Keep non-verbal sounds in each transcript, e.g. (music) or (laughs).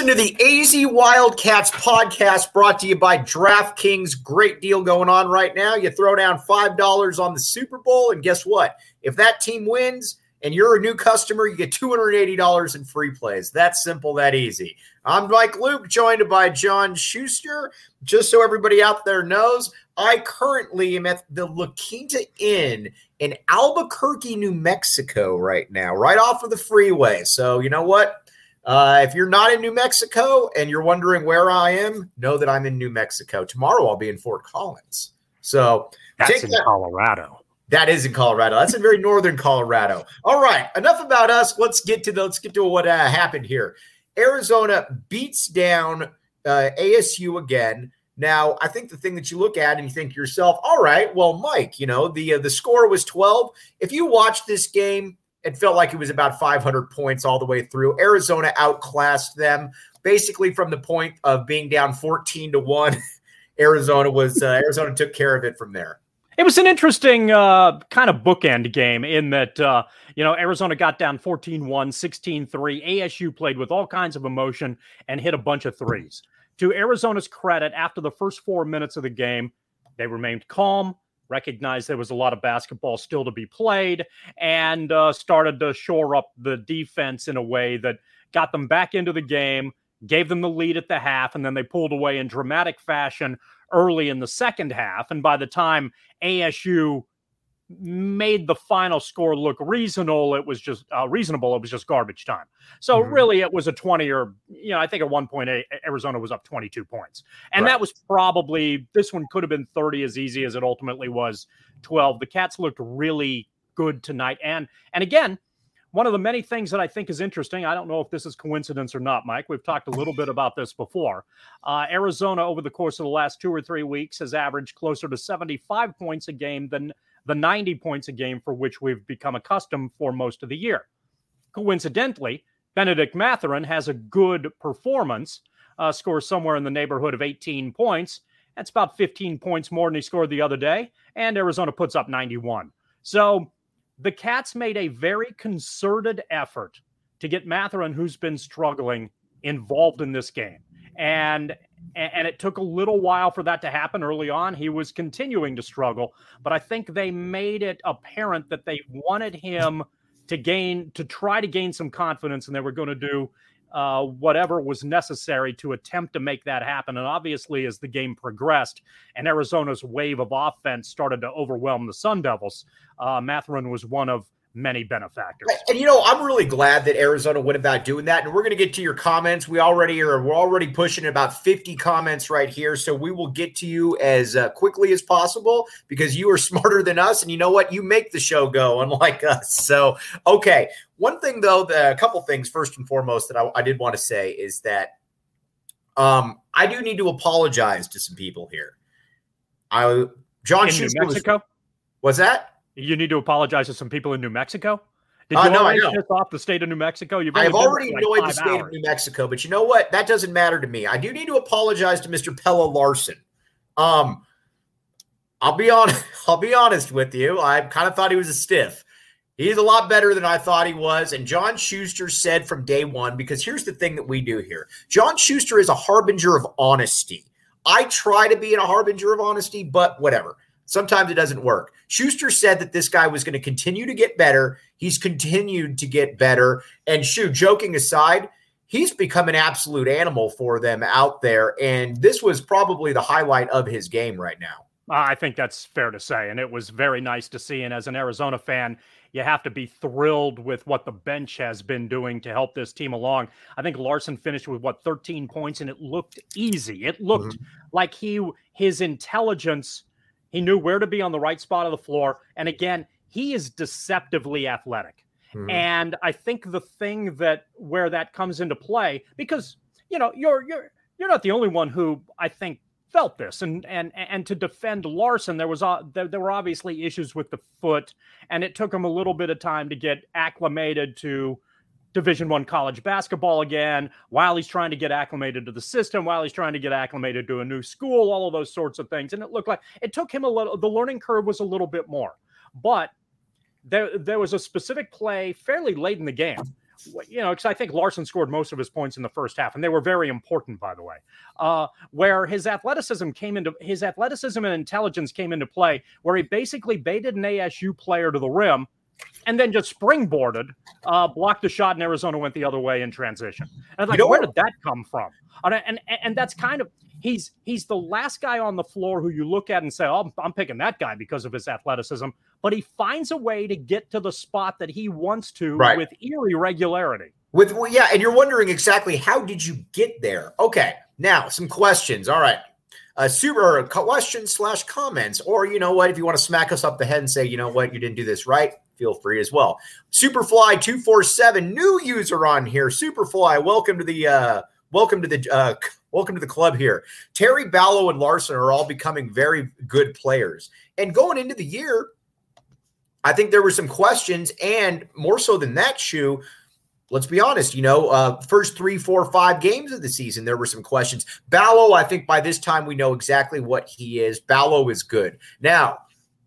You're to the AZ Wildcats podcast brought to you by DraftKings. Great deal going on right now. You throw down $5 on the Super Bowl, and guess what? If that team wins and you're a new customer, you get $280 in free plays. That's simple, that easy. I'm Mike Luke, joined by John Schuster. Just so everybody out there knows, I currently am at the La Quinta Inn in Albuquerque, New Mexico right now, right off of the freeway. So, you know what? Uh, if you're not in New Mexico and you're wondering where I am, know that I'm in New Mexico. Tomorrow I'll be in Fort Collins. So that's in that. Colorado. That is in Colorado. That's in very northern Colorado. All right, enough about us. Let's get to the, let's get to what uh, happened here. Arizona beats down uh, ASU again. Now, I think the thing that you look at and you think to yourself, all right, well, Mike, you know the uh, the score was 12. If you watch this game, it felt like it was about 500 points all the way through. Arizona outclassed them basically from the point of being down 14 to 1. (laughs) Arizona was uh, (laughs) Arizona took care of it from there. It was an interesting uh, kind of bookend game in that, uh, you know, Arizona got down 14 1, 16 3. ASU played with all kinds of emotion and hit a bunch of threes. To Arizona's credit, after the first four minutes of the game, they remained calm recognized there was a lot of basketball still to be played, and uh, started to shore up the defense in a way that got them back into the game, gave them the lead at the half, and then they pulled away in dramatic fashion early in the second half. And by the time ASU made the final score look reasonable. It was just uh, reasonable. It was just garbage time. So mm-hmm. really, it was a twenty or you know, I think at one point Arizona was up twenty two points, and right. that was probably this one could have been thirty as easy as it ultimately was twelve. The Cats looked really good tonight, and and again. One of the many things that I think is interesting, I don't know if this is coincidence or not, Mike. We've talked a little bit about this before. Uh, Arizona, over the course of the last two or three weeks, has averaged closer to 75 points a game than the 90 points a game for which we've become accustomed for most of the year. Coincidentally, Bennedict Mathurin has a good performance, uh, scores somewhere in the neighborhood of 18 points. That's about 15 points more than he scored the other day, and Arizona puts up 91. So the Cats made a very concerted effort to get Mathurin, who's been struggling, involved in this game. And and it took a little while for that to happen early on. He was continuing to struggle, but I think they made it apparent that they wanted him to gain, to try to gain some confidence, and they were going to do uh, whatever was necessary to attempt to make that happen. And obviously, as the game progressed and Arizona's wave of offense started to overwhelm the Sun Devils, uh, Mathurin was one of many benefactors. And you know, I'm really glad that Arizona went about doing that. And we're going to get to your comments. We already are. We're already pushing about 50 comments right here, so we will get to you as uh, quickly as possible because you are (laughs) smarter than us, and you know what? You make the show go, unlike us. So, okay. One thing though, the, a couple things. First and foremost, that I, I did want to say is that um, I do need to apologize to some people here. I John in Schuster New Mexico. Was, was that? You need to apologize to some people in New Mexico. Did you uh, no, already piss off the state of New Mexico? You've I've already like annoyed the state hours. of New Mexico, but you know what? That doesn't matter to me. I do need to apologize to Mr. Pelle Larsson. Um, I'll be on. (laughs) I'll be honest with you. I kind of thought he was a stiff. He's a lot better than I thought he was. And John Schuster said from day one, because here's the thing that we do here John Schuster is a harbinger of honesty. I try to be a harbinger of honesty, but whatever. Sometimes it doesn't work. Schuster said that this guy was going to continue to get better. He's continued to get better. And shoot, joking aside, he's become an absolute animal for them out there. And this was probably the highlight of his game right now. I think that's fair to say. And it was very nice to see. And as an Arizona fan, you have to be thrilled with what the bench has been doing to help this team along. I think Larsson finished with what 13 points and it looked easy. It looked mm-hmm. like he his intelligence he knew where to be on the right spot of the floor. And again, he is deceptively athletic. Mm-hmm. And I think the thing that where that comes into play, because you know, you're you're you're not the only one who I think felt this and and and to defend Larsson there was uh, there, there were obviously issues with the foot and it took him a little bit of time to get acclimated to division one college basketball again while he's trying to get acclimated to the system while he's trying to get acclimated to a new school all of those sorts of things and it looked like it took him a little the learning curve was a little bit more but there there was a specific play fairly late in the game you know, because I think larsson scored most of his points in the first half, and they were very important, by the way. Uh, where his athleticism came into his athleticism and intelligence came into play, where he basically baited an ASU player to the rim and then just springboarded, uh, blocked the shot, and Arizona went the other way in transition. And like, you know where did that come from? And, and and that's kind of he's he's the last guy on the floor who you look at and say, "Oh, I'm, I'm picking that guy because of his athleticism." But he finds a way to get to the spot that he wants to right. with eerie regularity. With well, yeah, and you're wondering exactly how did you get there? Okay, now some questions. All right, uh, super questions slash comments, or you know what, if you want to smack us up the head and say, you know what, you didn't do this right, feel free as well. Superfly two four seven, new user on here. Superfly, welcome to the uh, welcome to the uh, welcome to the club here. Terry Ballo and Larsson are all becoming very good players, and going into the year, I think there were some questions, and more so than that, shoe. Let's be honest, you know, uh, first three, four, five games of the season, there were some questions. Ballo, I think by this time we know exactly what he is. Ballo is good. Now,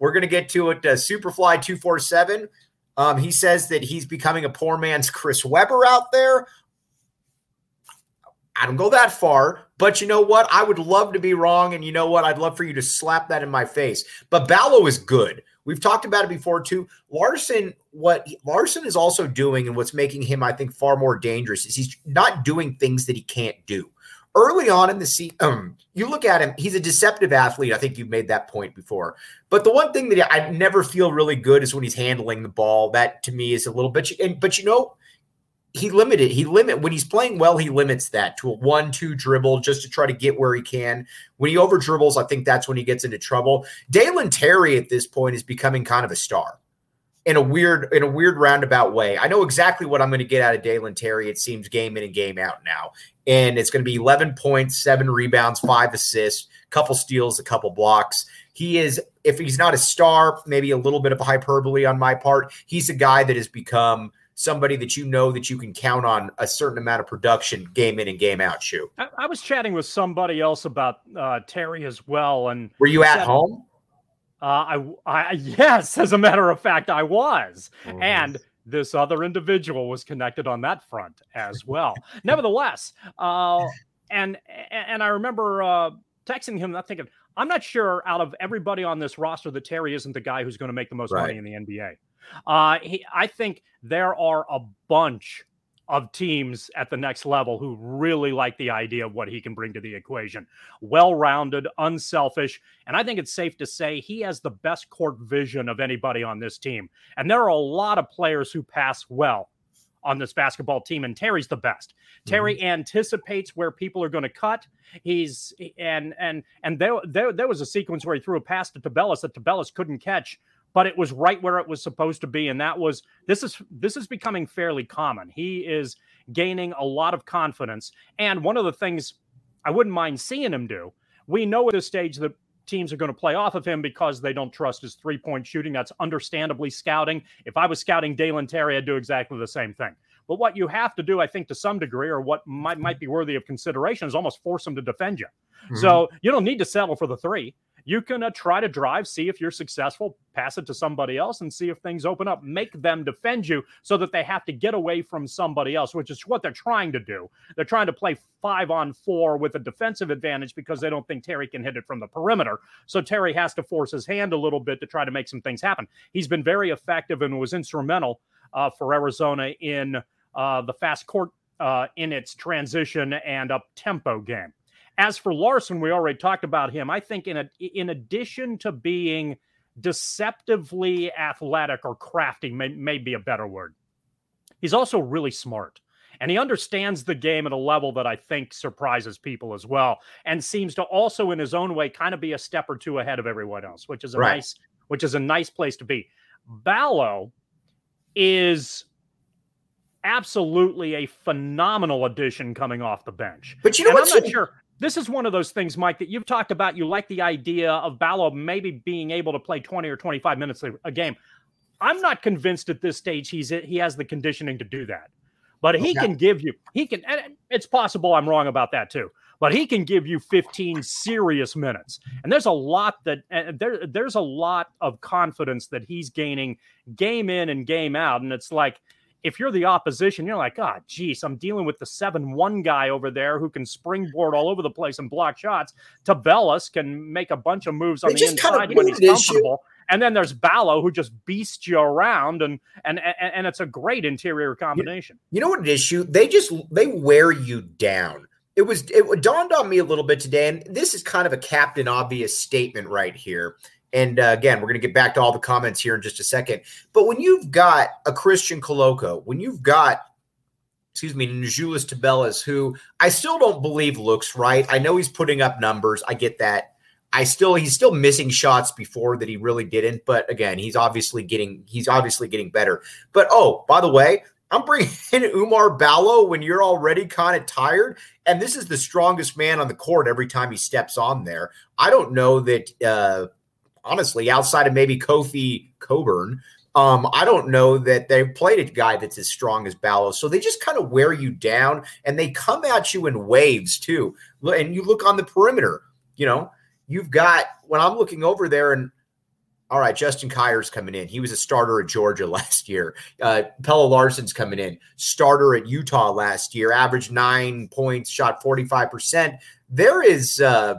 we're going to get to it. Uh, Superfly 247. Um, he says that he's becoming a poor man's Chris Webber out there. I don't go that far, but you know what? I would love to be wrong. And you know what? I'd love for you to slap that in my face. But Ballo is good. We've talked about it before too. Larsson, what Larsson is also doing and what's making him, I think, far more dangerous is he's not doing things that he can't do. Early on in the season, um, you look at him, he's a deceptive athlete. I think you've made that point before. But the one thing that I never feel really good is when he's handling the ball. That to me is a little bit, and, but you know, he limited he limit when he's playing well he limits that to a one two dribble just to try to get where he can when he over dribbles i think that's when he gets into trouble dalen terry at this point is becoming kind of a star in a weird in a weird roundabout way. I know exactly what i'm going to get out of dalen terry. It seems game in and game out now. And it's going to be 11 points 7 rebounds 5 assists couple steals a couple blocks. He is if he's not a star maybe a little bit of a hyperbole on my part. He's a guy that has become somebody that you know that you can count on a certain amount of production game in and game out shoe i, I was chatting with somebody else about uh, terry as well and were you at home uh, I, I (laughs) yes as a matter of fact i was mm. and this other individual was connected on that front as well nevertheless uh, and and i remember uh, texting him not thinking i'm not sure out of everybody on this roster that terry isn't the guy who's going to make the most right. money in the nba uh, he, I think there are a bunch of teams at the next level who really like the idea of what he can bring to the equation. Well rounded, unselfish. And I think it's safe to say he has the best court vision of anybody on this team. And there are a lot of players who pass well on this basketball team, and Terry's the best. Terry mm-hmm. anticipates where people are going to cut. He's and and and there, there there was a sequence where he threw a pass to Tubelis that Tubelis couldn't catch but it was right where it was supposed to be and that was this is this is becoming fairly common. He is gaining a lot of confidence and one of the things i wouldn't mind seeing him do we know at this stage that teams are going to play off of him because they don't trust his three point shooting. That's understandably scouting. If i was scouting dalen terry i'd do exactly the same thing. But what you have to do i think to some degree or what might, might be worthy of consideration is almost force him to defend you. Mm-hmm. so you don't need to settle for the three you can uh, try to drive, see if you're successful, pass it to somebody else, and see if things open up. Make them defend you so that they have to get away from somebody else, which is what they're trying to do. They're trying to play five on four with a defensive advantage because they don't think Terry can hit it from the perimeter. So Terry has to force his hand a little bit to try to make some things happen. He's been very effective and was instrumental uh, for Arizona in uh, the fast court uh, in its transition and up tempo game. As for Larsson, we already talked about him. I think in a, in addition to being deceptively athletic or crafty, may, may be a better word. He's also really smart and he understands the game at a level that I think surprises people as well, and seems to also, in his own way, kind of be a step or two ahead of everyone else, which is a right. nice, which is a nice place to be. Ballo is absolutely a phenomenal addition coming off the bench. But you know what? I'm not sure this is one of those things, Mike, that you've talked about. You like the idea of Ballo maybe being able to play 20 or 25 minutes a game. I'm not convinced at this stage he's he has the conditioning to do that. But he okay. can give you, he can, and it's possible I'm wrong about that too. But he can give you 15 serious minutes, and there's a lot that there there's a lot of confidence that he's gaining game in and game out, and it's like if you're the opposition, you're like, oh, geez, I'm dealing with the 7 1 guy over there who can springboard all over the place and block shots. Tubelis can make a bunch of moves on they the inside kind of when he's comfortable. And then there's Ballo who just beasts you around, and and and, and it's a great interior combination. You, you know what it is, shoot? They just they wear you down. It was it dawned on me a little bit today, and this is kind of a captain obvious statement right here. And uh, again, we're going to get back to all the comments here in just a second. But when you've got a Christian Koloko, when you've got, excuse me, Neajunas Tubelis, who I still don't believe looks right. I know he's putting up numbers. I get that. I still he's still missing shots before that he really didn't. But again, he's obviously getting he's obviously getting better. But oh, by the way, I'm bringing (laughs) in Oumar Ballo when you're already kind of tired. And this is the strongest man on the court every time he steps on there. I don't know that uh, honestly, outside of maybe Kofi Cockburn, um, I don't know that they've played a guy that's as strong as Ballo. So they just kind of wear you down and they come at you in waves too. And you look on the perimeter, you know, you've got when I'm looking over there and all right, Justin Kier's coming in. He was a starter at Georgia (laughs) last year. Uh, Pelle Larsson's coming in, starter at Utah last year, averaged nine points, shot 45%. There is uh,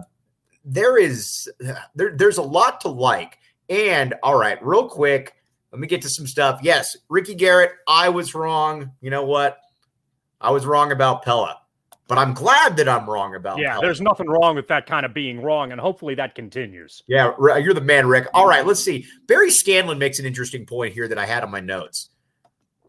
there is there, there's a lot to like. And all right, real quick, let me get to some stuff. Yes, Ricky Garrett, I was wrong. You know what? I was wrong about Pelle, but I'm glad that I'm wrong about. Yeah, Pelle. there's nothing wrong with that kind of being wrong, and hopefully that continues. Yeah, you're the man, Rick. All right, let's see. Barry Scanlon makes an interesting point here that I had on my notes.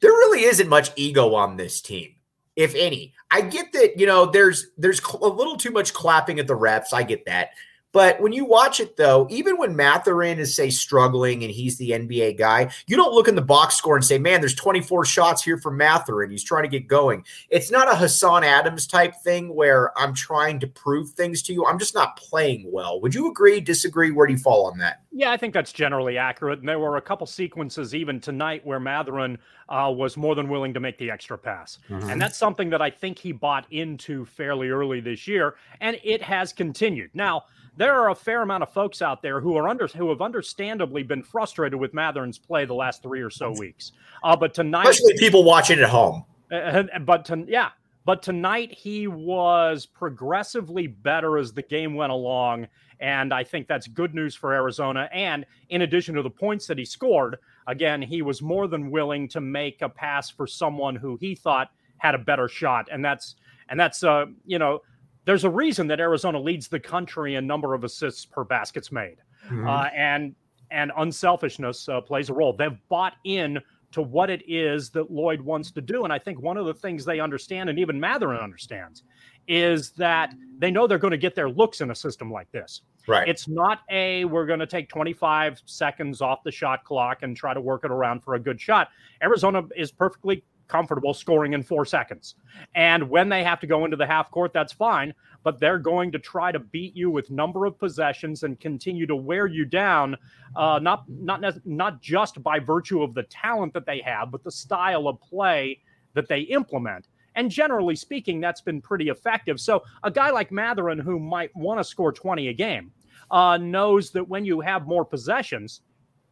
There really isn't much ego on this team, if any. I get that, you know, there's there's a little too much clapping at the refs. I get that. But when you watch it, though, even when Mathurin is, say, struggling and he's the NBA guy, you don't look in the box score and say, man, there's 24 shots here from Mathurin. He's trying to get going. It's not a Hassan Adams type thing where I'm trying to prove things to you. I'm just not playing well. Would you agree, disagree? Where do you fall on that? Yeah, I think that's generally accurate. And there were a couple sequences even tonight where Mathurin uh, was more than willing to make the extra pass. Mm-hmm. And that's something that I think he bought into fairly early this year. And it has continued. Now, there are a fair amount of folks out there who are under who have understandably been frustrated with Mathurin's play the last three or so weeks. Uh, but tonight, especially people watching at home. Uh, but to, yeah, but tonight he was progressively better as the game went along, and I think that's good news for Arizona. And in addition to the points that he scored, again, he was more than willing to make a pass for someone who he thought had a better shot, and that's and that's uh you know there's a reason that Arizona leads the country in number of assists per baskets made, mm-hmm. uh, and and unselfishness uh, plays a role. They've bought in to what it is that Lloyd wants to do, and I think one of the things they understand, and even Mathurin understands, is that they know they're going to get their looks in a system like this. Right. It's not a we're going to take 25 seconds off the shot clock and try to work it around for a good shot. Arizona is perfectly comfortable scoring in four seconds. And when they have to go into the half court, that's fine. But they're going to try to beat you with number of possessions and continue to wear you down, uh, not not not just by virtue of the talent that they have, but the style of play that they implement. And generally speaking, that's been pretty effective. So a guy like Mathurin, who might want to score 20 a game, uh, knows that when you have more possessions,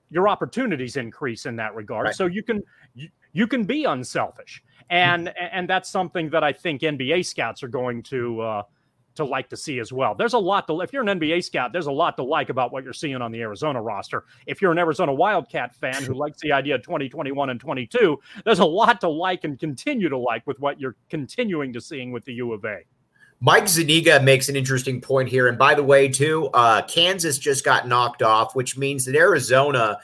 your opportunities increase in that regard. Right. So you can you, you can be unselfish, and mm-hmm. and that's something that I think NBA scouts are going to uh, to like to see as well. There's a lot to if you're an NBA scout, there's a lot to like about what you're seeing on the Arizona roster. If you're an Arizona Wildcat fan who (laughs) likes the idea of 2021 and 22, there's a lot to like and continue to like with what you're continuing to seeing with the U of A. Mike Zuniga makes an interesting point here. And by the way, too, uh, Kansas just got knocked off, which means that Arizona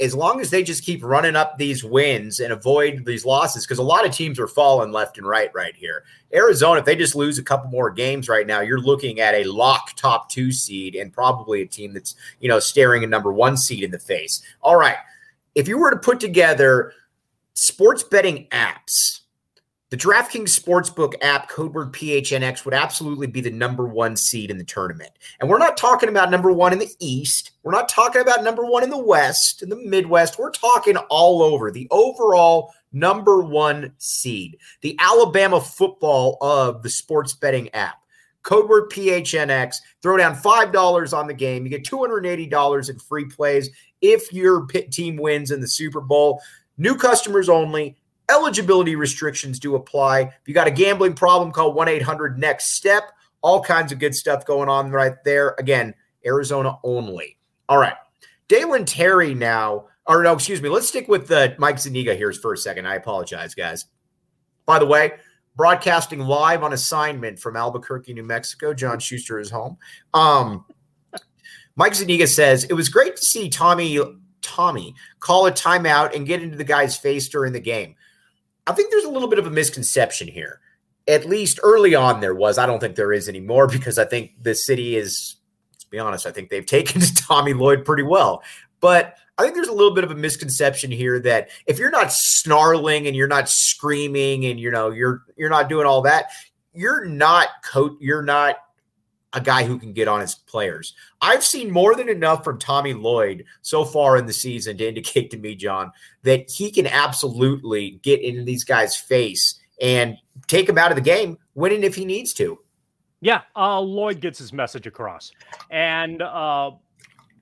as long as they just keep running up these wins and avoid these losses, because a lot of teams are falling left and right right here. Arizona, if they just lose a couple more games right now, you're looking at a lock top two seed and probably a team that's, you know, staring a number one seed in the face. All right. If you were to put together sports betting apps the DraftKings Sportsbook app, code word PHNX, would absolutely be the number one seed in the tournament. And we're not talking about number one in the East. We're not talking about number one in the West, in the Midwest. We're talking all over the overall number one seed, the Alabama football of the sports betting app. Code word PHNX. Throw down $5 on the game. You get $280 in free plays if your team wins in the Super Bowl. New customers only Eligibility restrictions do apply. If you got a gambling problem, call 1 800 NEXT STEP. All kinds of good stuff going on right there. Again, Arizona only. All right. Dalen Terry now, or no, excuse me. Let's stick with the Mike Zuniga here for a second. I apologize, guys. By the way, broadcasting live on assignment from Albuquerque, New Mexico. John Schuster is home. Um, Mike Zuniga says it was great to see Tommy Tommy call a timeout and get into the guy's face during the game. I think there's a little bit of a misconception here. At least early on, there was. I don't think there is anymore (laughs) because I think the city is, let's be honest, I think they've (laughs) taken to Tommy Lloyd pretty well. But I think there's a little bit of a misconception here that if you're not snarling and you're not screaming and you know you're you're not doing all that, you're not coach you're not a guy who can get on his players. I've seen more than enough from Tommy Lloyd so far in the season to indicate to me, John, that he can absolutely get into these guys' face and take them out of the game, winning if he needs to. Yeah, uh, Lloyd gets his message across, and uh,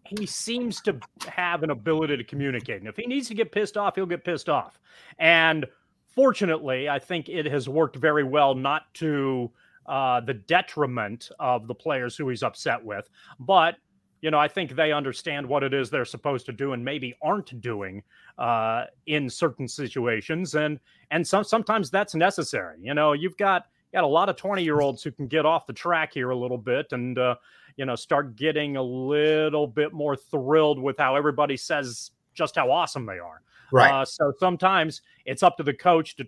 he seems to have an ability to communicate. And if he needs to get pissed off, he'll get pissed off. And fortunately, I think it has worked very well, not to uh, the detriment of the players who he's upset with, but you know, I think they understand what it is they're supposed to do and maybe aren't doing uh, in certain situations, and and some sometimes that's necessary. You know, you've got you got a lot of twenty year olds who can get off the track here a little bit, and uh, you know, start getting a little bit more thrilled with how everybody says just how awesome they are. Right. Uh, so sometimes it's up to the coach to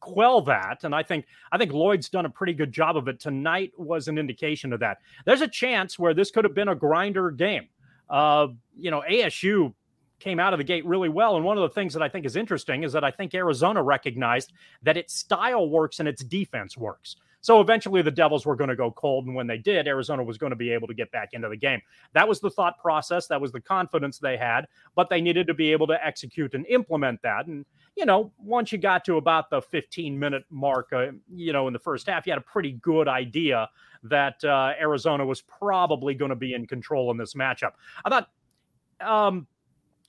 quell that and i think i think lloyd's done a pretty good job of it tonight was an indication of that there's a chance where this could have been a grinder game uh you know asu came out of the gate really well and one of the things that i think is interesting is that i think arizona recognized that its style works and its defense works so eventually the Devils were going to go cold. And when they did, Arizona was going to be able to get back into the game. That was the thought process. That was the confidence they had, but they needed to be able to execute and implement that. And, you know, once you got to about the 15 minute mark, uh, you know, in the first half, you had a pretty good idea that uh, Arizona was probably going to be in control in this matchup. I thought, um,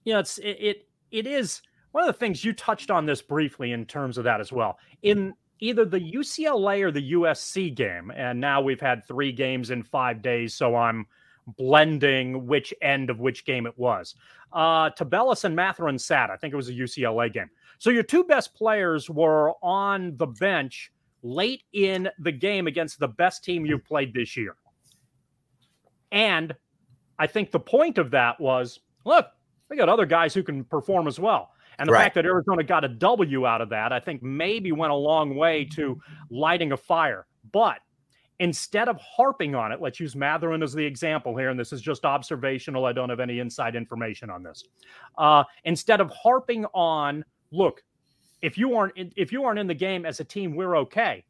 you know, it's, it, it, it is one of the things you touched on this briefly in terms of that as well. In either the UCLA or the USC game. And now we've had three games in five days. So I'm blending which end of which game it was. Uh, Tubelis and Mathurin sat. I think it was a UCLA game. So your two best players were on the bench late in the game against the best team you've played this year. And I think the point of that was look, they got other guys who can perform as well. And the right. fact that Arizona got a W out of that, I think maybe went a long way to lighting a fire. But instead of harping on it, let's use Mathurin as the example here, and this is just observational. I don't have any inside information on this. Uh, instead of harping on, look, if you aren't in, if you aren't in the game as a team, we're okay.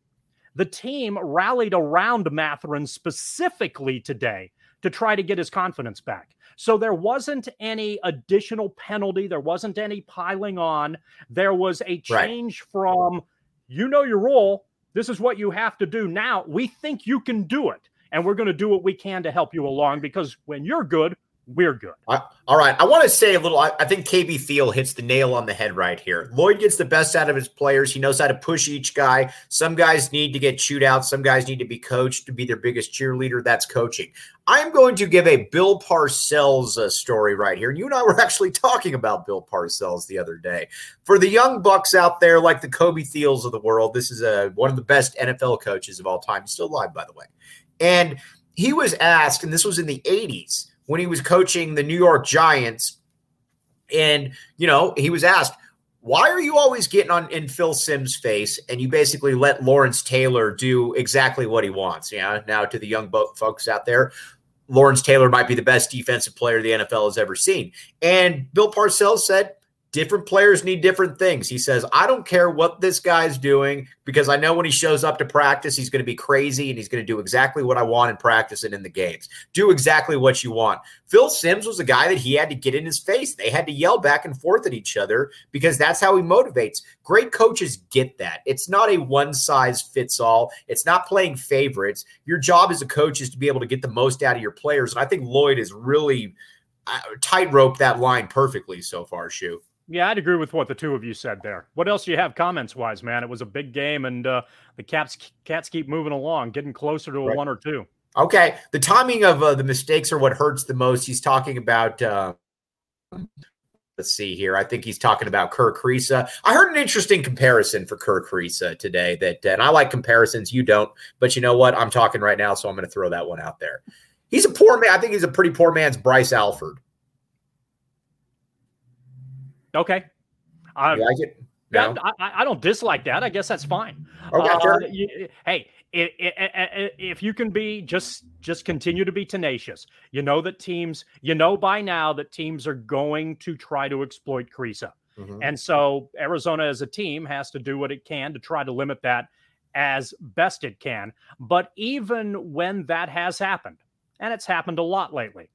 The team rallied around Mathurin specifically today to try to get his confidence back. So there wasn't any additional penalty. There wasn't any piling on. There was a change right. from, you know, your role. This is what you have to do. Now we think you can do it. And we're going to do what we can to help you along because when you're good, we're good. all right. I want to say a little. I, think KB Thiel hits the nail on the head right here. Lloyd gets the best out of his players. He knows how to push each guy. Some guys need to get chewed out. Some guys need to be coached to be their biggest cheerleader. That's coaching. I'm going to give a Bill Parcells uh, story right here. And you and I were (laughs) actually talking about Bill Parcells the other day. For the young bucks out there, like the Kobe Thiels of the world, this is a, one of the best NFL coaches of all time. Still alive, by the way. And he was asked, and this was in the 80s when he was coaching the New York Giants. And, you know, he was asked, why are you always getting on in Phil Simms' face and you basically let Lawrence Taylor do exactly what he wants? Yeah. Now, to the young folks out there, Lawrence Taylor might be the best defensive player the NFL has ever seen. And Bill Parcells said, different players need different things. He says, I don't care what this guy's doing because I know when he shows up to practice, he's going to be crazy and he's going to do exactly what I want in practice and in the games. Do exactly what you want. Phil Simms was a guy that he had to get in his face. They had to yell back and forth at each other because that's how he motivates. Great coaches get that. It's not a one size fits all, it's not playing favorites. Your job as a coach is to be able to get the most out of your players. And I think Lloyd is really uh, tightrope that line perfectly so far, Shu. Yeah, I'd agree with what the two of you said there. What else do you have comments wise, man? It was a big game, and uh, the Caps cats keep moving along, getting closer to a right. one or two. Okay, the timing of uh, the mistakes are what hurts the most. He's talking about. Uh, let's see here. I think he's talking about Kirk Kriisa. I heard an interesting comparison for Kirk Kriisa today. That and I like comparisons. You don't, but you know what? I'm talking right now, so I'm going to throw that one out there. He's a poor man. I think he's a pretty poor man's Bryce Alford. Okay. I like it. No? I, I, don't dislike that. I guess that's fine. Okay, uh, sure. you, hey, it, it, it, if you can be just just continue to be tenacious. You know that teams, you know by now that teams are going to try to exploit Kriisa. Mm-hmm. And so Arizona as a team has to do what it can to try to limit that as best it can. But even when that has happened, and it's happened a lot lately,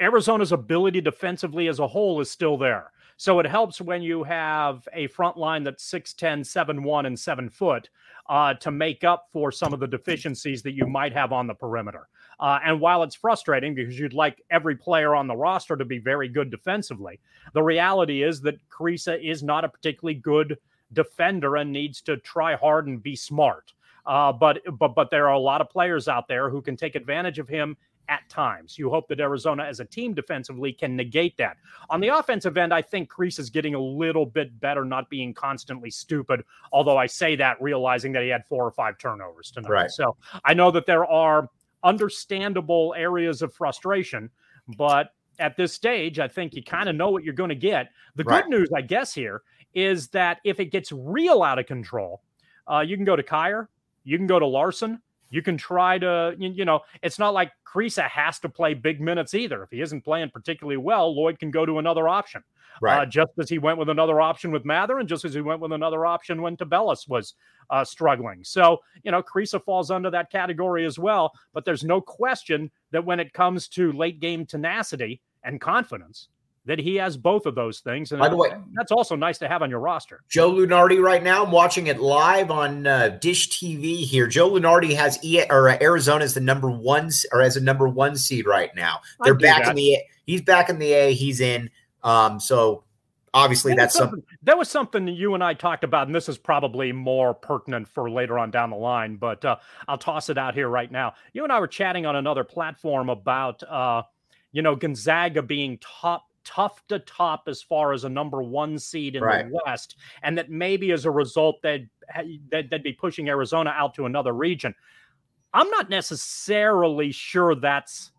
Arizona's ability defensively as a whole is still there. So it helps when you have a front line that's 6'10, 7'1, and 7 foot uh, to make up for some of the deficiencies that you might have on the perimeter. Uh, and while it's frustrating because you'd like every player on the roster to be very good defensively, the reality is that Kriisa is not a particularly good defender and needs to try hard and be smart. Uh, but but but there are a lot of players out there who can take advantage of him at times. You hope that Arizona as a team defensively can negate that. On the offensive end, I think Kriisa is getting a little bit better, not being constantly stupid. Although I say that realizing that he had four or five turnovers tonight. Right. So I know that there are understandable areas of frustration, but at this stage, I think you kind of know what you're going to get. The right. good news, I guess, here is that if it gets real out of control, uh, you can go to Kier, you can go to Larsson, you can try to, you know, it's not like Kriisa has to play big minutes either. If he isn't playing particularly well, Lloyd can go to another option. Right. Uh, just as he went with another option with Mather, and just as he went with another option when Tubelis was uh, struggling. So, you know, Kriisa falls under that category as well. But there's no question that when it comes to late game tenacity and confidence, that he has both of those things. And By the way, that's also nice to have on your roster. Joe Lunardi right now. I'm watching it live on uh, Dish TV here. Joe Lunardi has e- or uh, Arizona as the number one or as a number one seed right now. They're back that. in the he's back in the A. He's in. Um, so obviously that that's something, something that was something that you and I talked about, and this is probably more pertinent for later on down the line. But uh, I'll toss it out here right now. You and I were chatting on another platform about. Uh, you know, Gonzaga being top tough to top as far as a number one seed in right. the West, and that maybe as a result they'd, they'd, they'd be pushing Arizona out to another region. I'm not necessarily sure that's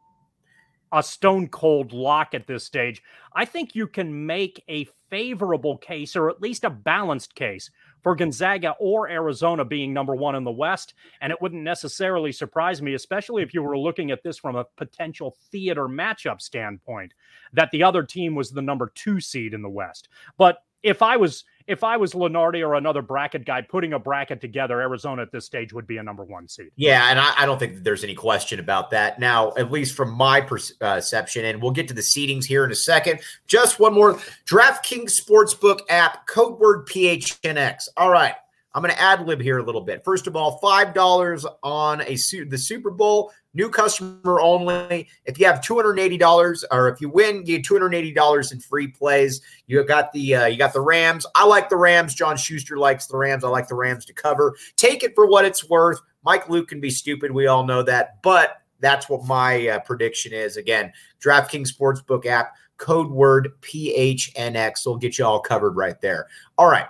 a stone cold lock at this stage. I think you can make a favorable case, or at least a balanced case, for Gonzaga or Arizona being number one in the West. And it wouldn't necessarily surprise me, especially if you were looking at this from a potential theater matchup standpoint, that the other team was the number two seed in the West. But if I was if I was Lunardi or another bracket guy putting a bracket together, Arizona at this stage would be a number one seed. Yeah, and I, I don't think there's any question about that. Now, at least from my uh, perception, and we'll get to the seedings here in a second. Just one more DraftKings Sportsbook app, code word PHNX. All right. I'm going to ad lib here a little bit. First of all, five dollars on a the Super Bowl, new customer only. If you have two hundred eighty dollars, or if you win, you get two hundred eighty dollars in free plays. You got the uh, you got the Rams. I like the Rams. John Schuster likes the Rams. I like the Rams to cover. Take it for what it's worth. Mike Luke can be stupid. We all know that, but that's what my uh, prediction is. Again, DraftKings Sportsbook app, code word PHNX will get you all covered right there. All right.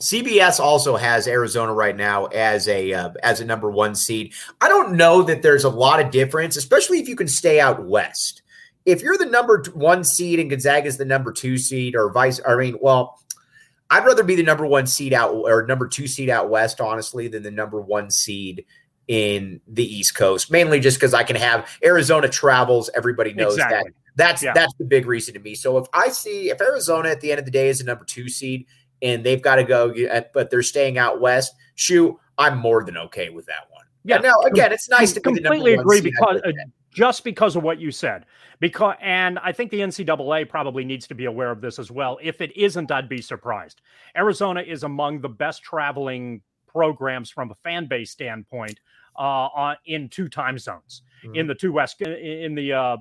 CBS also has Arizona right now as a uh, as a number one seed. I don't know that there's a lot of difference, especially if you can stay out west. If you're the number one seed and Gonzaga is the number two seed, or vice, I mean, well, I'd rather be the number one seed out or number two seed out west, honestly, than the number one seed in the East Coast. Mainly just because I can have Arizona travels. Everybody knows exactly. that. That's yeah. that's the big reason to me. So if I see if Arizona at the end of the day is a number two seed, and they've got to go, but they're staying out west. Shoot, I'm more than okay with that one. Yeah. Now, again, it's nice to completely agree because uh, just because of what you said. Because and I think the NCAA probably needs to be aware of this as well. If it isn't, I'd be surprised. Arizona is among the best traveling programs from a fan base standpoint uh, in two time zones mm-hmm. in the two west in the uh,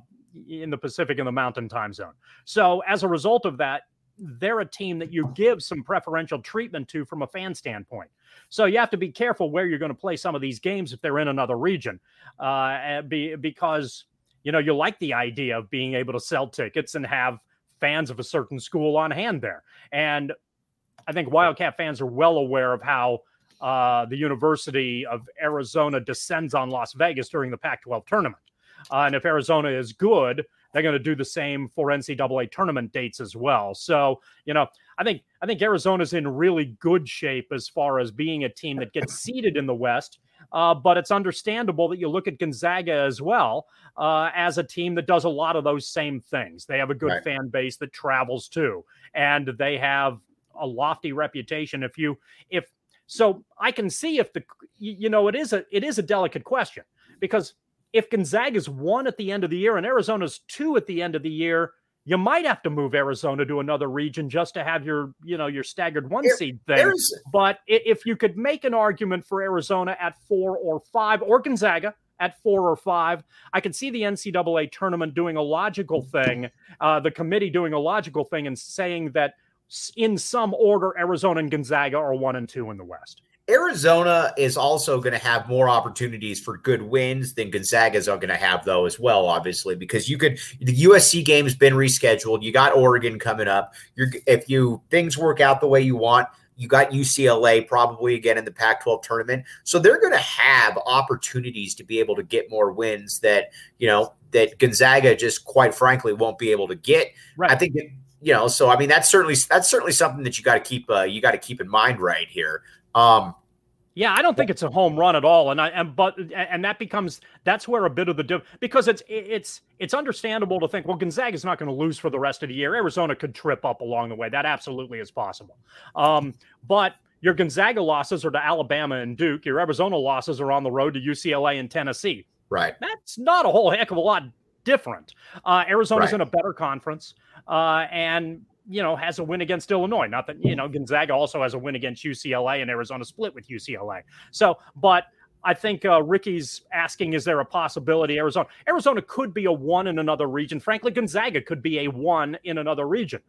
in the Pacific and the Mountain time zone. So as a result of that, they're a team that you give some preferential treatment to from a fan standpoint. So you have to be careful where you're going to play some of these games if they're in another region, uh, be, because you know you like the idea of being able to sell tickets and have fans of a certain school on hand there. And I think Wildcat fans are well aware of how uh, the University of Arizona descends on Las Vegas during the Pac 12 tournament. Uh, and if Arizona is good, they're going to do the same for NCAA tournament dates as well. So, you know, I think I think Arizona's in really good shape as far as being a team that gets seeded in the West. Uh, but it's understandable that you look at Gonzaga as well uh, as a team that does a lot of those same things. They have a good right. fan base that travels too, and they have a lofty reputation. If you if so, I can see if the you know it is a it is a delicate question because if Gonzaga's one at the end of the year and Arizona's two at the end of the year, you might have to move Arizona to another region just to have your, you know, your staggered one seed thing. But if you could make an argument for Arizona at four or five, or Gonzaga at four or five, I could see the NCAA tournament doing a logical thing, uh, the committee doing a logical thing, and saying that in some order, Arizona and Gonzaga are one and two in the West. Arizona is also going to have more opportunities for good wins than Gonzaga's are going to have, though, as well, obviously, because you could the USC game's been rescheduled. You got Oregon coming up. You're if you things work out the way you want, you got UCLA probably again in the Pac 12 tournament. So they're going to have opportunities to be able to get more wins that, you know, that Gonzaga just quite frankly won't be able to get. Right. I think you know, so I mean that's certainly that's certainly something that you got to keep uh, you got to keep in mind right here. Um, yeah, I don't think it's a home run at all, and I and but and that becomes that's where a bit of the diff because it's it's it's understandable to think well Gonzaga is not going to lose for the rest of the year. Arizona could trip up along the way. That absolutely is possible. Um, but your Gonzaga losses are to Alabama and Duke. Your Arizona losses are on the road to UCLA and Tennessee. Right. That's not a whole heck of a lot different. Uh, Arizona's right. in a better conference, uh, and you know, has a win against Illinois. Not that, you know, Gonzaga also has a win against UCLA and Arizona split with UCLA. So, but I think uh, Ricky's asking, is there a possibility Arizona? Arizona could be a one in another region. Frankly, Gonzaga could be a one in another region.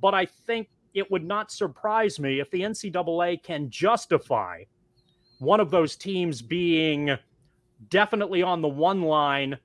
But I think it would not surprise me if the NCAA can justify one of those teams being definitely on the one line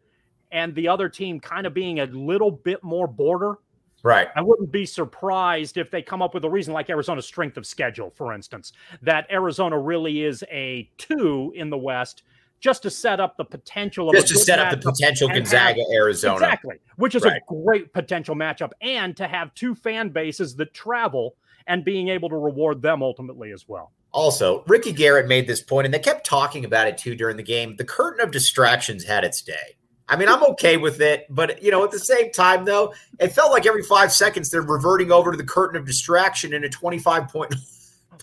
and the other team kind of being a little bit more border Right. I wouldn't be surprised if they come up with a reason like Arizona's strength of schedule, for instance, that Arizona really is a two in the West just to set up the potential of just to set up the potential Gonzaga have, Arizona. Exactly. Which is right. a great potential matchup and to have two fan bases that travel and being able to reward them ultimately as well. Also, Ricky Garrett made this point, and they kept talking about it too during the game. The curtain of distractions had its day. I mean, I'm okay with it, but you know, at the same time, though, it felt like every five seconds they're reverting over to the curtain of distraction in a 25 point. (laughs)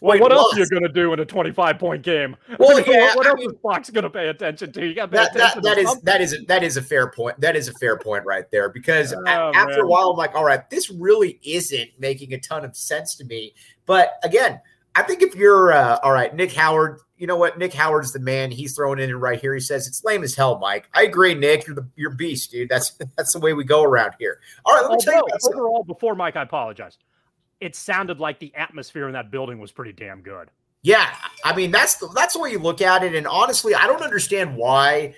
Well, what loss. else are you going to do in a 25 point game? Well, (laughs) yeah, what, else mean, is Fox going to pay attention to? You got that, that, that is that is a, that is a fair point. That is a fair point right there because oh, after man. a while, I'm like, all right, this really isn't making a ton of sense to me. But again, I think if you're uh, all right, Nick Howard, you know what? Nick Howard's the man. He's throwing in right here. He says it's lame as hell, Mike. I agree, Nick. You're the you're beast, dude. That's (laughs) that's the way we go around here. All right, let me Although, tell you about overall. Before Mike, I apologize. It sounded like the atmosphere in that building was pretty damn good. Yeah, I mean that's the, that's the way you look at it. And honestly, I don't understand why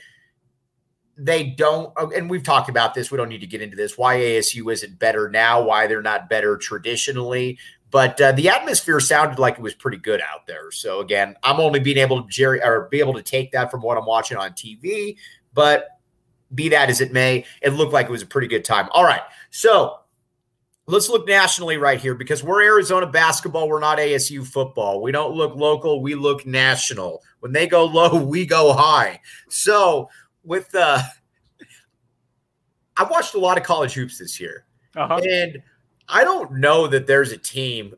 they don't. Oh, and we've talked about this. We don't need to get into this. Why ASU isn't better now? Why they're not better traditionally? But uh, the atmosphere sounded like it was pretty good out there. So again, I'm only being able to Jerry or be able to take that from what I'm watching on TV, but be that as it may, it looked like it was a pretty good time. All right, so let's look nationally right here because we're Arizona basketball. We're not ASU football. We don't look local. We look national. When they go low, (laughs) we go high. So with uh, I watched a lot of college hoops this year, uh-huh. and I don't know that there's a team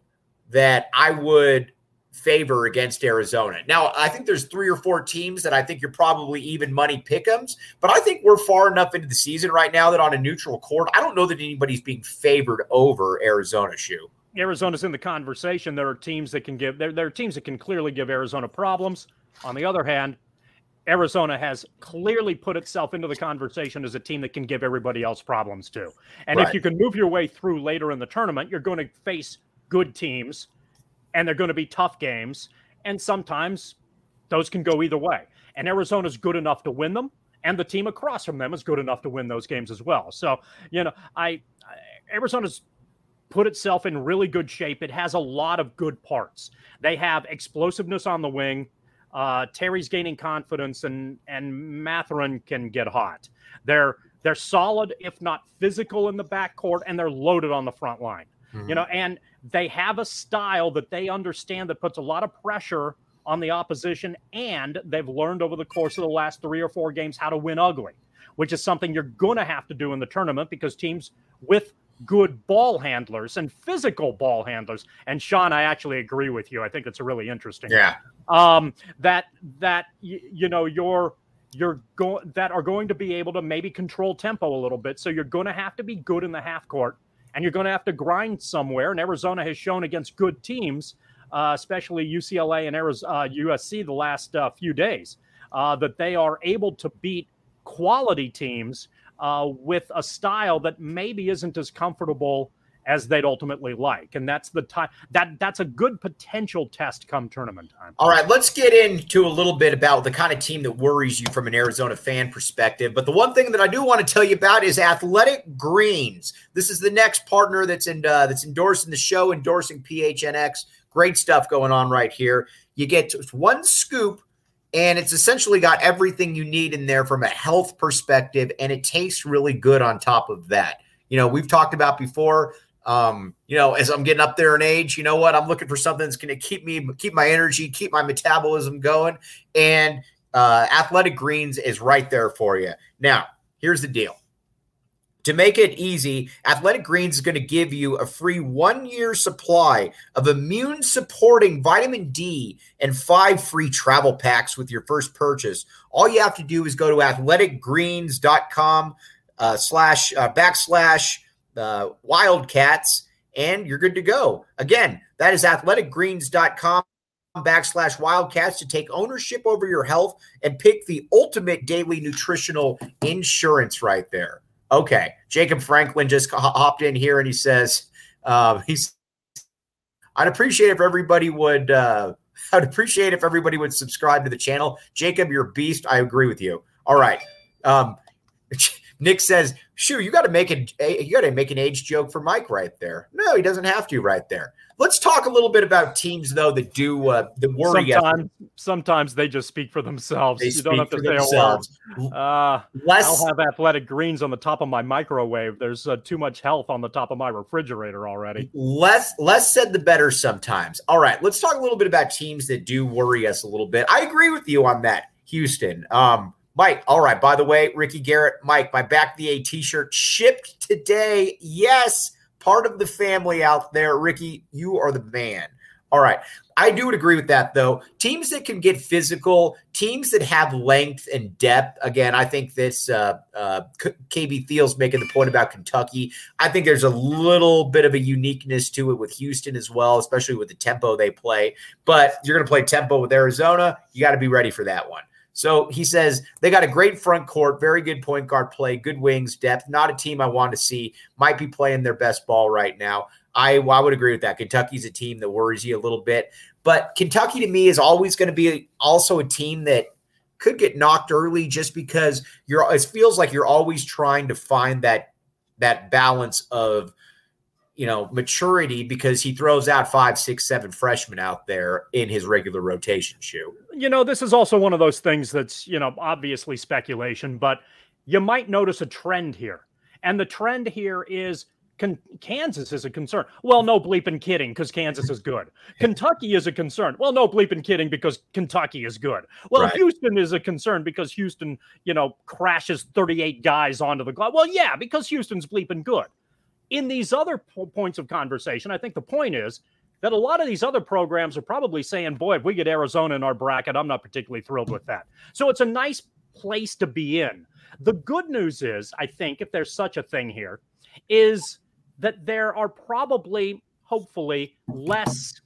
that I would favor against Arizona. Now, I think there's three or four teams that I think you're probably even money pickums, but I think we're far enough into the season right now that on a neutral court, I don't know that anybody's being favored over Arizona shoe. Arizona's in the conversation. There are teams that can give there, there are teams that can clearly give Arizona problems. On the other hand, Arizona has clearly put itself into the conversation as a team that can give everybody else problems too. And right. if you can move your way through later in the tournament, you're going to face good teams and they're going to be tough games. And sometimes those can go either way. And Arizona's good enough to win them, and the team across from them is good enough to win those games as well. So, you know, I, I Arizona's put itself in really good shape. It has a lot of good parts. They have explosiveness on the wing. Uh, Terry's gaining confidence, and and Mathurin can get hot. They're they're solid, if not physical, in the backcourt, and they're loaded on the front line. Mm-hmm. You know, and they have a style that they understand that puts a lot of pressure on the opposition, and they've learned over the course of the last three or four games how to win ugly, which is something you're going to have to do in the tournament because teams with good ball handlers and physical ball handlers. And Sean, I actually agree with you. I think it's a really interesting. Yeah. Um, that that you, you know you're you're going that are going to be able to maybe control tempo a little bit. So you're going to have to be good in the half court, and you're going to have to grind somewhere. And Arizona has shown against good teams uh, especially UCLA and Arizona, uh, USC the last uh, few days, uh, that they are able to beat quality teams uh, with a style that maybe isn't as comfortable as they'd ultimately like. And that's the time that that's a good potential test come tournament time. All right let's get into a little bit about the kind of team that worries you from an arizona fan perspective. But the one thing that i do want to tell you about is athletic greens. This is the next partner that's in uh, that's endorsing the show endorsing phnx Great stuff going on right here. You get one scoop, and it's essentially got everything you need in there from a health perspective, and it tastes really good on top of that. You know, we've talked about before. Um, you know, as I'm getting up there in age, you know what? I'm looking for something that's going to keep me, keep my energy, keep my metabolism going. And uh, Athletic Greens is right there for you. Now, here's the deal to make it easy, Athletic Greens is going to give you a free one year supply of immune supporting vitamin D and five free travel packs with your first purchase. All you have to do is go to athleticgreens.com uh, slash uh, backslash uh, wildcats and you're good to go. Again, that is athleticgreens.com backslash wildcats to take ownership over your health and pick the ultimate daily nutritional insurance right there. Okay, Jacob Franklin just hopped in here and he says uh, he's. I'd appreciate if everybody would. Uh, (laughs) I'd appreciate if everybody would subscribe to the channel. Jacob, you're a beast. I agree with you. All right. Um, (laughs) Nick says, "Shoo, you got to make a you got to make an age joke for Mike right there." No, he doesn't have to right there. Let's talk a little bit about teams though that do uh, that worry. Sometimes, sometimes they just speak for themselves. They you don't have to say themselves. a word. Uh, Less, I'll have athletic greens on the top of my microwave. There's uh, too much health on the top of my refrigerator already. Less, less said the better. Sometimes. All right, let's talk a little bit about teams that do worry us a little bit. I agree with you on that, Houston. Um, Mike, all right. By the way, Ricky Garrett, Mike, my back the A t-shirt shipped today. Yes part of the family out there. Ricky, you are the man. All right. I do agree with that, though. Teams that can get physical, teams that have length and depth. Again, I think this uh, uh, KB Thiel's making the point about Kentucky. I think there's a little bit of a uniqueness to it with Houston as well, especially with the tempo they play. But you're going to play tempo with Arizona. You got to be ready for that one. So he says they got a great front court, very good point guard play, good wings, depth. Not a team I want to see. Might be playing their best ball right now. I, I would agree with that. Kentucky's a team that worries you a little bit, but Kentucky to me is always going to be also a team that could get knocked early just because you're. It feels like you're always trying to find that that balance of you know, maturity because he throws out five, six, seven freshmen out there in his regular rotation shoe. You know, this is also one of those things that's, you know, obviously speculation, but you might notice a trend here. And the trend here is Con- Kansas is a concern. Well, no bleeping kidding because Kansas is good. (laughs) Kentucky is a concern. Well, no bleeping kidding because Kentucky is good. Well, right. Houston is a concern because Houston, you know, crashes 38 guys onto the glass. Well, yeah, because Houston's bleeping good in these other po- points of conversation, I think the point is that a lot of these other programs are probably saying, boy, if we get Arizona in our bracket, I'm not particularly thrilled with that. So it's a nice place to be in. The good news is, I think, if there's such a thing here, is that there are probably, hopefully, less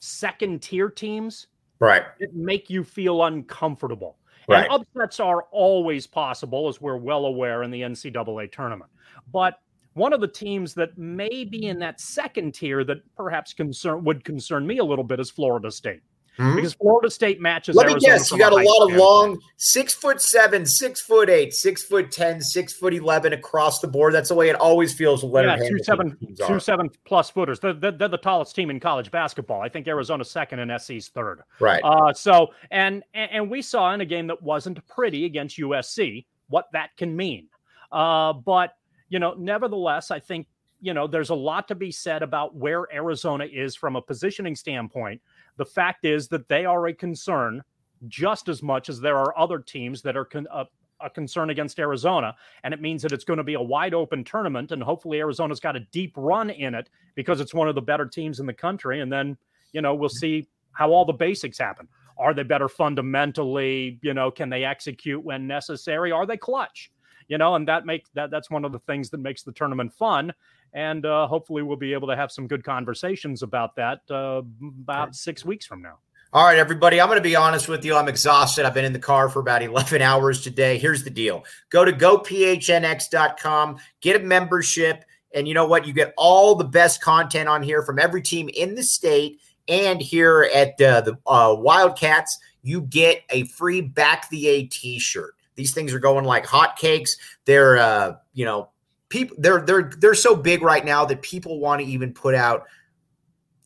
second tier teams right that make you feel uncomfortable. Right. And upsets are always possible, as we're well aware in the NCAA tournament. But one of the teams that may be in that second tier that perhaps concern would concern me a little bit is Florida State. Mm-hmm. Because Florida State matches. Let Arizona guess, you got a lot of long, six foot seven, six foot eight, six foot ten, six foot eleven across the board. That's the way it always feels. With Leonard yeah, two seven, two seven plus footers. They're, they're, they're, the tallest team in college basketball. I think Arizona's second and SC's third. Right. Uh, so and and we saw in a game that wasn't pretty against USC what that can mean. Uh, but you know, nevertheless, I think you know there's a lot to be said about where Arizona is from a positioning standpoint the fact is that they are a concern just as much as there are other teams that are con- a, a concern against Arizona. And it means that it's going to be a wide open tournament. And hopefully, Arizona's got a deep run in it because it's one of the better teams in the country. And then, you know, we'll see how all the basics happen. Are they better fundamentally? You know, can they execute when necessary? Are they clutch? You know, and that makes that that's one of the things that makes the tournament fun and uh, hopefully we'll be able to have some good conversations about that uh, about six weeks from now. All right, everybody. I'm going to be honest with you. I'm exhausted. I've been in the car for about 11 (laughs) hours today. Here's the deal go to gophnx.com, get a membership. And you know what? You get all the best content on here from every team in the state. And here at uh, the uh, Wildcats, you get a free Back the A t shirt. These things are going like hotcakes. They're, uh, you know, people they're they're they're so big right now that people want to even put out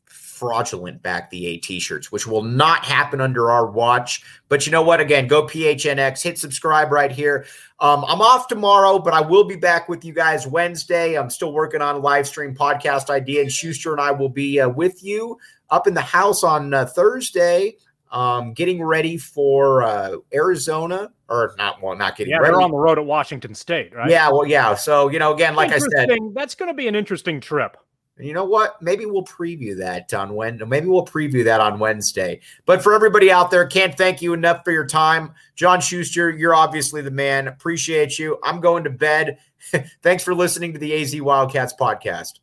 fraudulent back the A t-shirts, which will not happen under our watch. But you know what? Again, go PHNX, hit subscribe right here. Um, I'm off tomorrow, but I will be back with you guys Wednesday. I'm still working on a live stream podcast idea, and Schuster and I will be uh, with you up in the house on uh, Thursday um, getting ready for uh, Arizona, or not, well, not getting yeah, ready. they're on the road at Washington State, right? Yeah, well, yeah. So, you know, again, like I said, that's going to be an interesting trip. You know what? Maybe we'll preview that on Wednesday. Maybe we'll preview that on Wednesday. But for everybody out there, can't thank you enough for your time. John Schuster, you're obviously the man. Appreciate you. I'm going to bed. (laughs) Thanks for listening to the AZ Wildcats podcast.